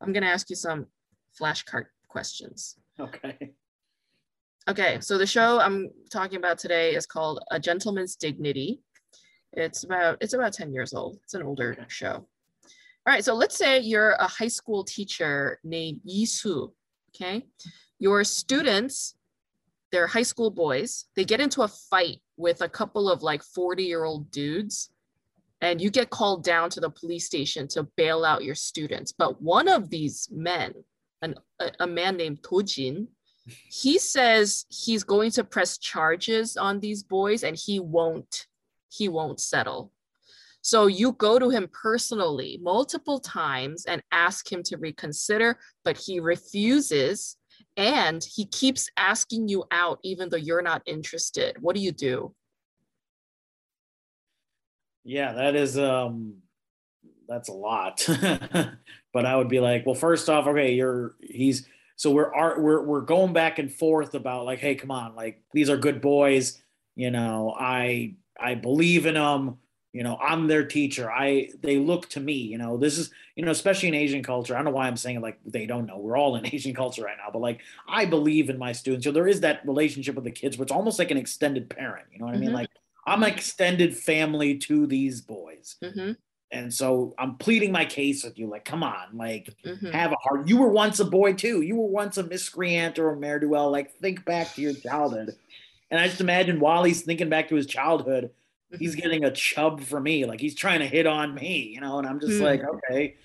I'm gonna ask you some flashcard questions. Okay. Okay, so the show I'm talking about today is called A Gentleman's Dignity. It's about it's about 10 years old. It's an older Okay. show. All right, so let's say you're a high school teacher named Yisu. Okay. Your students, they're high school boys, they get into a fight with a couple of like 40-year-old dudes, and you get called down to the police station to bail out your students. But one of these men, an, a, a man named Dojin, he says he's going to press charges on these boys and he won't he won't settle so you go to him personally multiple times and ask him to reconsider but he refuses and he keeps asking you out even though you're not interested. What do you do? Yeah, that is um that's a lot. (laughs) but I would be like, well, first off, okay, you're he's so we're are we're we're going back and forth about like, hey, come on, like these are good boys, you know, I I believe in them, you know, I'm their teacher. I they look to me, you know, this is, you know, especially in Asian culture. I don't know why I'm saying like they don't know. We're all in (laughs) Asian culture right now, but like I believe in my students. So there is that relationship with the kids, where it's almost like an extended parent. You know what I mean? Mhm. Like I'm an extended family to these boys. Mhm, And so I'm pleading my case with you. Like, come on, like, mhm, have a heart. You were once a boy too. You were once a miscreant or a ne'er do well. Like, think back to your childhood. And I just imagine while he's thinking back to his childhood, he's getting a chub for me. Like, he's trying to hit on me, you know? And I'm just Hmm. like, okay.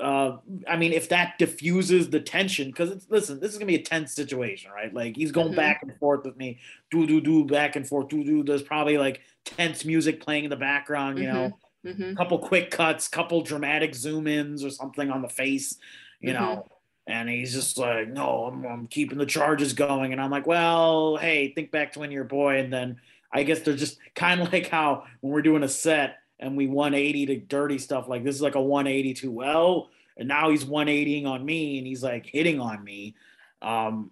Uh, I mean, if that diffuses the tension, because it's listen, this is gonna be a tense situation, right? Like he's going Mhm. back and forth with me, do do do, back and forth, do do. There's probably like tense music playing in the background, you know mhm, couple quick cuts, couple dramatic zoom ins or something on the face, you know. And he's just like, no, I'm, I'm keeping the charges going. And I'm like, well, hey, think back to when you're a boy. And then I guess they're just (laughs) kind of like how when we're doing a set and we 180 to dirty stuff, like this is like a 180 to well, and now he's 180ing on me and he's like hitting on me. Um,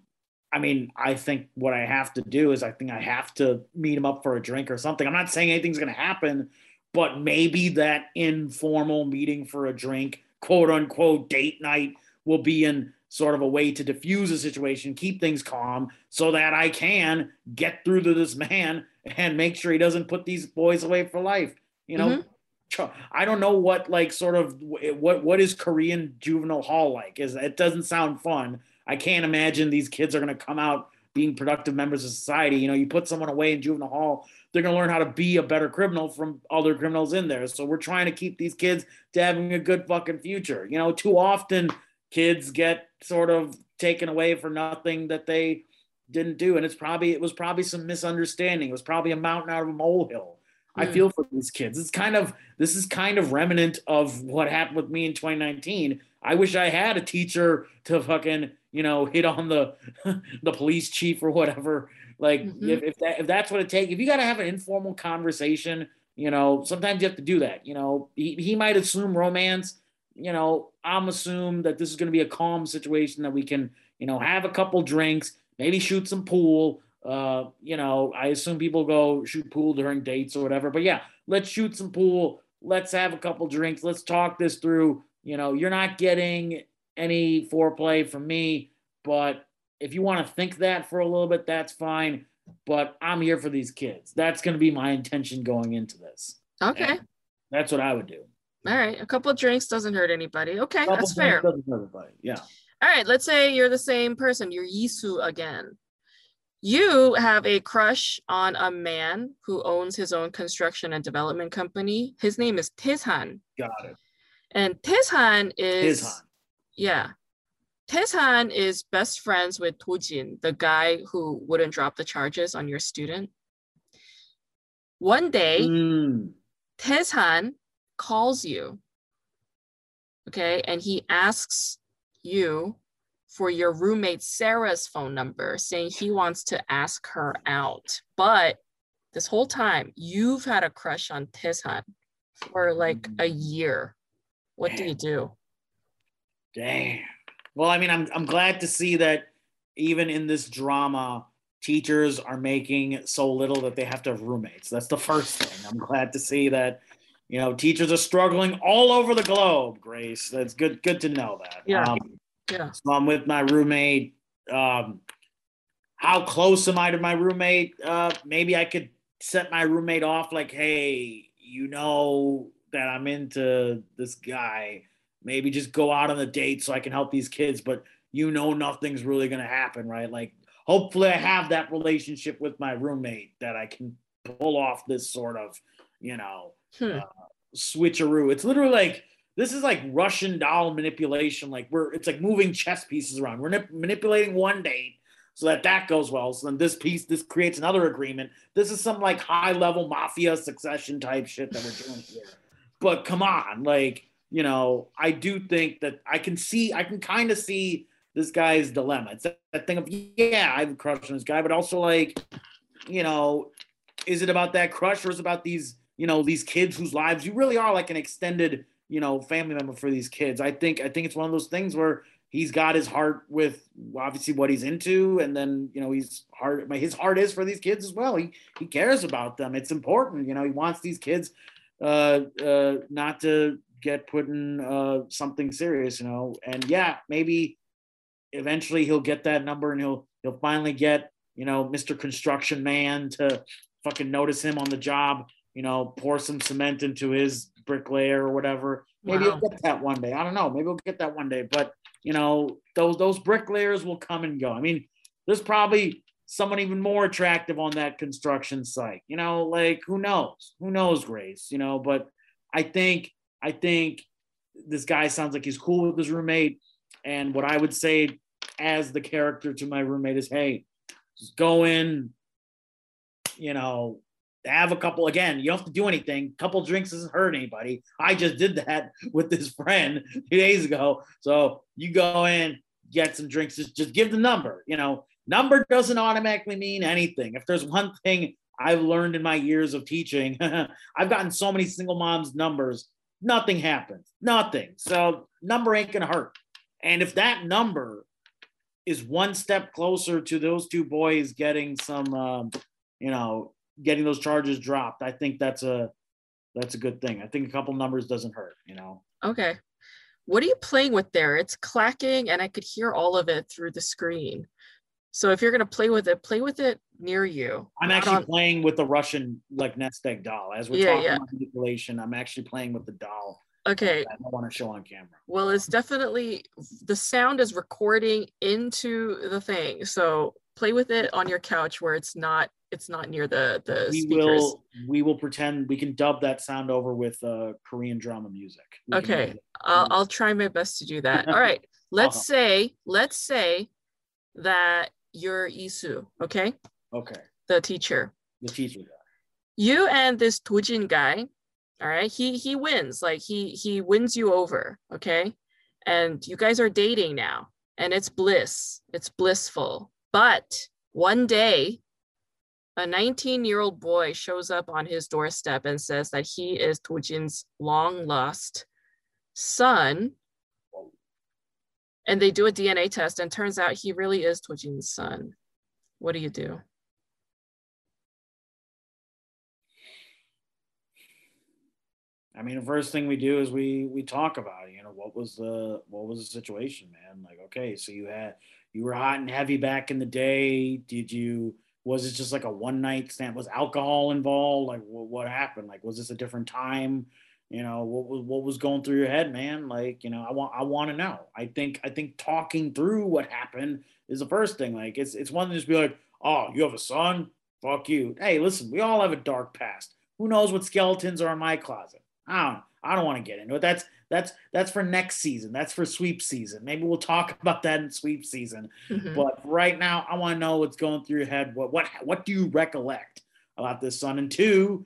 I mean, I think what I have to do is I think I have to meet him up for a drink or something. I'm not saying anything's going to happen, but maybe that informal meeting for a drink, quote unquote date night, will be in sort of a way to diffuse the situation, keep things calm, so that I can get through to this man and make sure he doesn't put these boys away for life. You know, mm-hmm. Ch- I don't know what like sort of what what is Korean juvenile hall like. Is it doesn't sound fun. I can't imagine these kids are going to come out being productive members of society. You know, you put someone away in juvenile hall, they're going to learn how to be a better criminal from other criminals in there. So we're trying to keep these kids to having a good fucking future. You know, too often kids get sort of taken away for nothing that they didn't do and it's probably it was probably some misunderstanding. It was probably a mountain out of a molehill. I Hmm. feel for these kids. It's kind of this is kind of remnant of what happened with me in 2019. I wish I had a teacher to fucking, you know, hit on the (laughs) the police chief or whatever. Like Mhm. if, if that if that's what it takes, if you gotta have an informal conversation, you know, sometimes you have to do that. You know, he, he might assume romance. You know, I'm assume that this is gonna be a calm situation that we can, you know, have a couple drinks, maybe shoot some pool. Uh, you know, I assume people go shoot pool during dates or whatever. But yeah, let's shoot some pool. Let's have a couple drinks. Let's talk this through. You know, you're not getting any foreplay from me, but if you want to think that for a little bit, that's fine. But I'm here for these kids. That's going to be my intention going into this. okay Yeah. That's what I would do. All right a couple of drinks doesn't hurt anybody okay that's fair doesn't hurt Everybody. Yeah. All right, let's say you're the same person, you're Yisu again. You have a crush on a man who owns his own construction and development company. His name is Tae-san. Got it. And Tae-san is His Han. yeah. Tae-san is best friends with Dojin, the guy who wouldn't drop the charges on your student. One day, Mm. Tae-san calls you, okay, and he asks you for your roommate Sarah's phone number, saying he wants to ask her out. But this whole time, you've had a crush on Tae-san for like mm. a year. What do you do? Damn. Well, I mean, I'm I'm glad to see that even in this drama, teachers are making so little that they have to have roommates. That's the first thing. I'm glad to see that you know teachers are struggling all over the globe. Grace, that's good. Good to know that. Yeah. Um, yeah. So I'm with my roommate. Um, how close am I to my roommate? Uh, maybe I could set my roommate off like, hey, you know that I'm into this guy. Maybe just go out on a date so I can help these kids, but you know nothing's really gonna happen, right? Like hopefully I have that relationship with my roommate that I can pull off this sort of, you know, hmm. uh, switcheroo. It's literally like this is like Russian doll manipulation. Like we're it's like moving chess pieces around. We're nip- manipulating one date so that that goes well. So then this piece, this creates another agreement. This is some like high level mafia succession type shit that we're doing (laughs) here. But come on, like you know, I do think that I can see, I can kind of see this guy's dilemma. It's that, that thing of yeah, I have a crush on this guy, but also like, you know, is it about that crush or is it about these, you know, these kids whose lives you really are like an extended, you know, family member for these kids? I think I think it's one of those things where he's got his heart with obviously what he's into and then you know he's heart his heart is for these kids as well. He he cares about them. It's important you know he wants these kids uh uh not to get put in uh something serious you know? And yeah maybe eventually he'll get that number and he'll he'll finally get you know mr construction man to fucking notice him on the job you know pour some cement into his bricklayer or whatever maybe wow. he'll get that one day i don't know maybe we'll get that one day but you know, those those bricklayers will come and go. I mean, there's probably someone even more attractive on that construction site. You know, like who knows? Who knows, Grace? You know, but I think I think this guy sounds like he's cool with his roommate. And what I would say as the character to my roommate is, hey, just go in, you know, have a couple again you don't have to do anything. A couple drinks doesn't hurt anybody. I just did that (laughs) with this friend (laughs) two days ago. So you go in get some drinks just, just give the number you know. Number doesn't automatically mean anything. If there's one thing i've learned in my years of teaching (laughs) i've gotten so many single moms numbers nothing happens nothing. So number ain't gonna hurt. And if that number is one step closer to those two boys getting some um, you know getting those charges dropped, I think that's a that's a good thing. I think a couple numbers doesn't hurt, you know. Okay. What are you playing with there? It's clacking and I could hear all of it through the screen. So if you're gonna play with it, play with it near you. I'm actually on... playing with the Russian like nest egg doll. As we're yeah, talking yeah. about manipulation, I'm actually playing with the doll. Okay. I don't want to show on camera. Well, it's definitely the sound is recording into the thing. So play with it on your couch where it's not it's not near the the we speakers. will we will pretend we can dub that sound over with uh korean drama music. We okay. I'll, I'll try my best to do that. (laughs) All right. Let's uh-huh. say let's say that you're isu okay? Okay. The teacher. The teacher guy. You and this Dojin guy all right he he wins. Like he he wins you over okay? And you guys are dating now and it's bliss. It's blissful but one day a 19 year old boy shows up on his doorstep and says that he is Dojin's long lost son. And they do a DNA test, and turns out he really is Dojin's son. What do you do? I mean, the first thing we do is we we talk about. You know, what was the what was the situation, man? Like, okay, so you had you were hot and heavy back in the day. Did you was it just like a one night stand? Was alcohol involved? Like what, what happened? Like was this a different time? You know what was what was going through your head, man? Like you know I want I want to know. I think I think talking through what happened is the first thing. Like it's it's one to just be like, oh, you have a son? Fuck you. Hey, listen, we all have a dark past. Who knows what skeletons are in my closet? I don't. I don't want to get into it. That's that's that's for next season. That's for sweep season. Maybe we'll talk (laughs) about that in sweep season. Mm-hmm. But right now, I want to know what's going through your head. What what what do you recollect about this son? And two,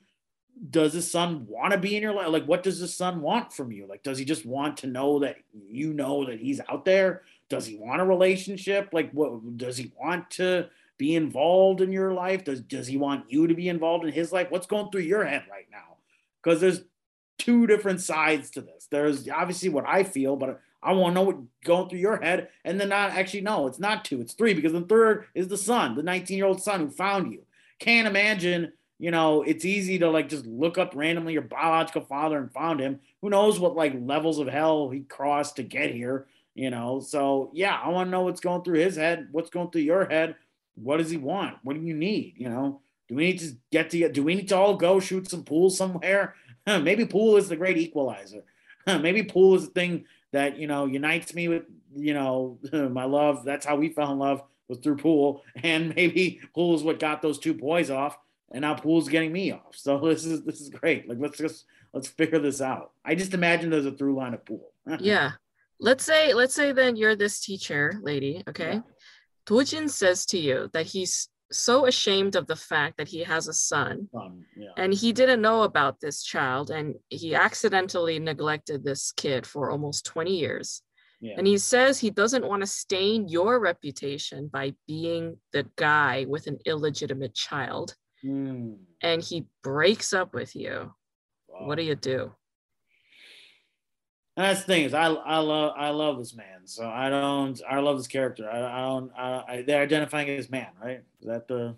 does the son want to be in your life? Like, what does the son want from you? Like, does he just want to know that you know that he's out there? Does he want a relationship? Like, what does he want to be involved in your life? Does does he want you to be involved in his life? What's going through your head right now? Because there's two different sides to this. There's obviously what I feel, but I want to know what going through your head. And then not actually, no, it's not two, it's three, because the third is the son, the 19 year old son who found you. Can't imagine, you know, it's easy to like just look up randomly your biological father and found him. Who knows what like levels of hell he crossed to get here, you know? So yeah, I want to know what's going through his head, what's going through your head. What does he want? What do you need? You know, do we need to get to do we need to all go shoot some pool somewhere? (laughs) Maybe pool is the great equalizer. (laughs) Maybe pool is the thing that you know unites me with you know (laughs) my love. That's how we fell in love was through pool, and maybe pool is what got those two boys off, and now pool's getting me off. So this is this is great. Like let's just let's figure this out. I just imagine there's a through line of pool. yeah, let's say let's say then you're this teacher lady, okay? Yeah. Says to you that he's so ashamed of the fact that he has a son um, yeah. and he didn't know about this child and he accidentally neglected this kid for almost 20 years yeah. and he says he doesn't want to stain your reputation by being the guy with an illegitimate child mm. and he breaks up with you wow. what do you do and that's the thing is I, I love I love this man. So I don't I love this character. I, I don't I, I, they're identifying as man, right? Is that the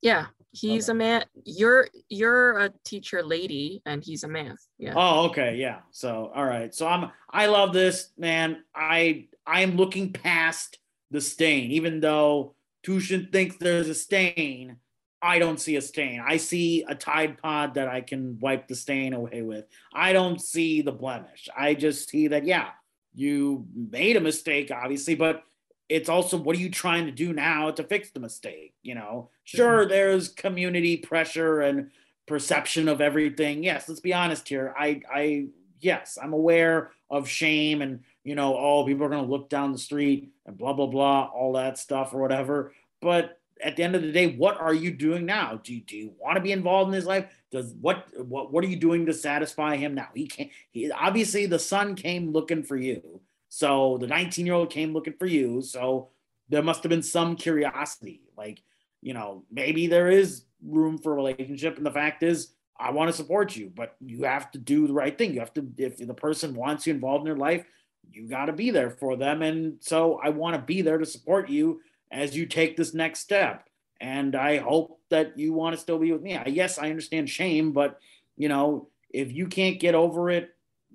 Yeah, he's okay. a man. You're you're a teacher lady and he's a man. Yeah. Oh, okay, yeah. So all right. So I'm I love this, man. I I am looking past the stain, even though Tushin thinks there's a stain. I don't see a stain. I see a Tide Pod that I can wipe the stain away with. I don't see the blemish. I just see that, yeah, you made a mistake, obviously, but it's also what are you trying to do now to fix the mistake? You know, sure, there's community pressure and perception of everything. Yes, let's be honest here. I, I, yes, I'm aware of shame and, you know, oh, people are going to look down the street and blah, blah, blah, all that stuff or whatever. But at the end of the day, what are you doing now? Do you, do you want to be involved in his life? Does what what what are you doing to satisfy him now? He can't. He obviously the son came looking for you, so the 19 year old came looking for you. So there must have been some curiosity, like you know maybe there is room for a relationship, and the fact is. I want to support you, but you have to do the right thing. You have to, if the person wants you involved in their life, you got to be there for them. And so I want to be there to support you as you take this next step. And I hope that you want to still be with me. I, yes, I understand shame, but you know, if you can't get over it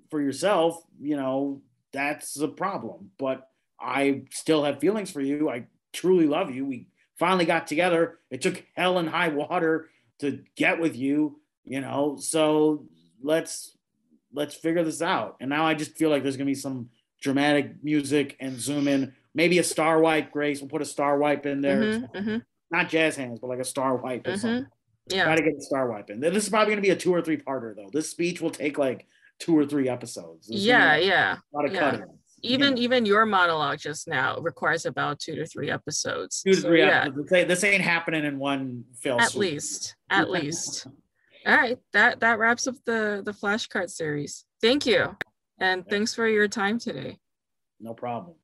for yourself, you know, that's a problem. But I still have feelings for you. I truly love you. We finally got together. It took hell and high water to get with you, you know. So let's let's figure this out. And now I just feel like there's gonna be some dramatic music and zoom in maybe a star wipe, Grace. We'll put a star wipe in there. Mm-hmm, mm-hmm. Not jazz hands, but like a star wipe or mm-hmm. something. Yeah. Try to get a star wipe in. This is probably going to be a two or three parter, though. This speech will take like two or three episodes. Yeah, yeah. A lot of yeah. cutting. Even yeah. even your monologue just now requires about two to three episodes. Two to so, three yeah. episodes. This ain't happening in one film. At least, at (laughs) least. All right, that that wraps up the the flashcard series. Thank you, and thanks for your time today. No problem.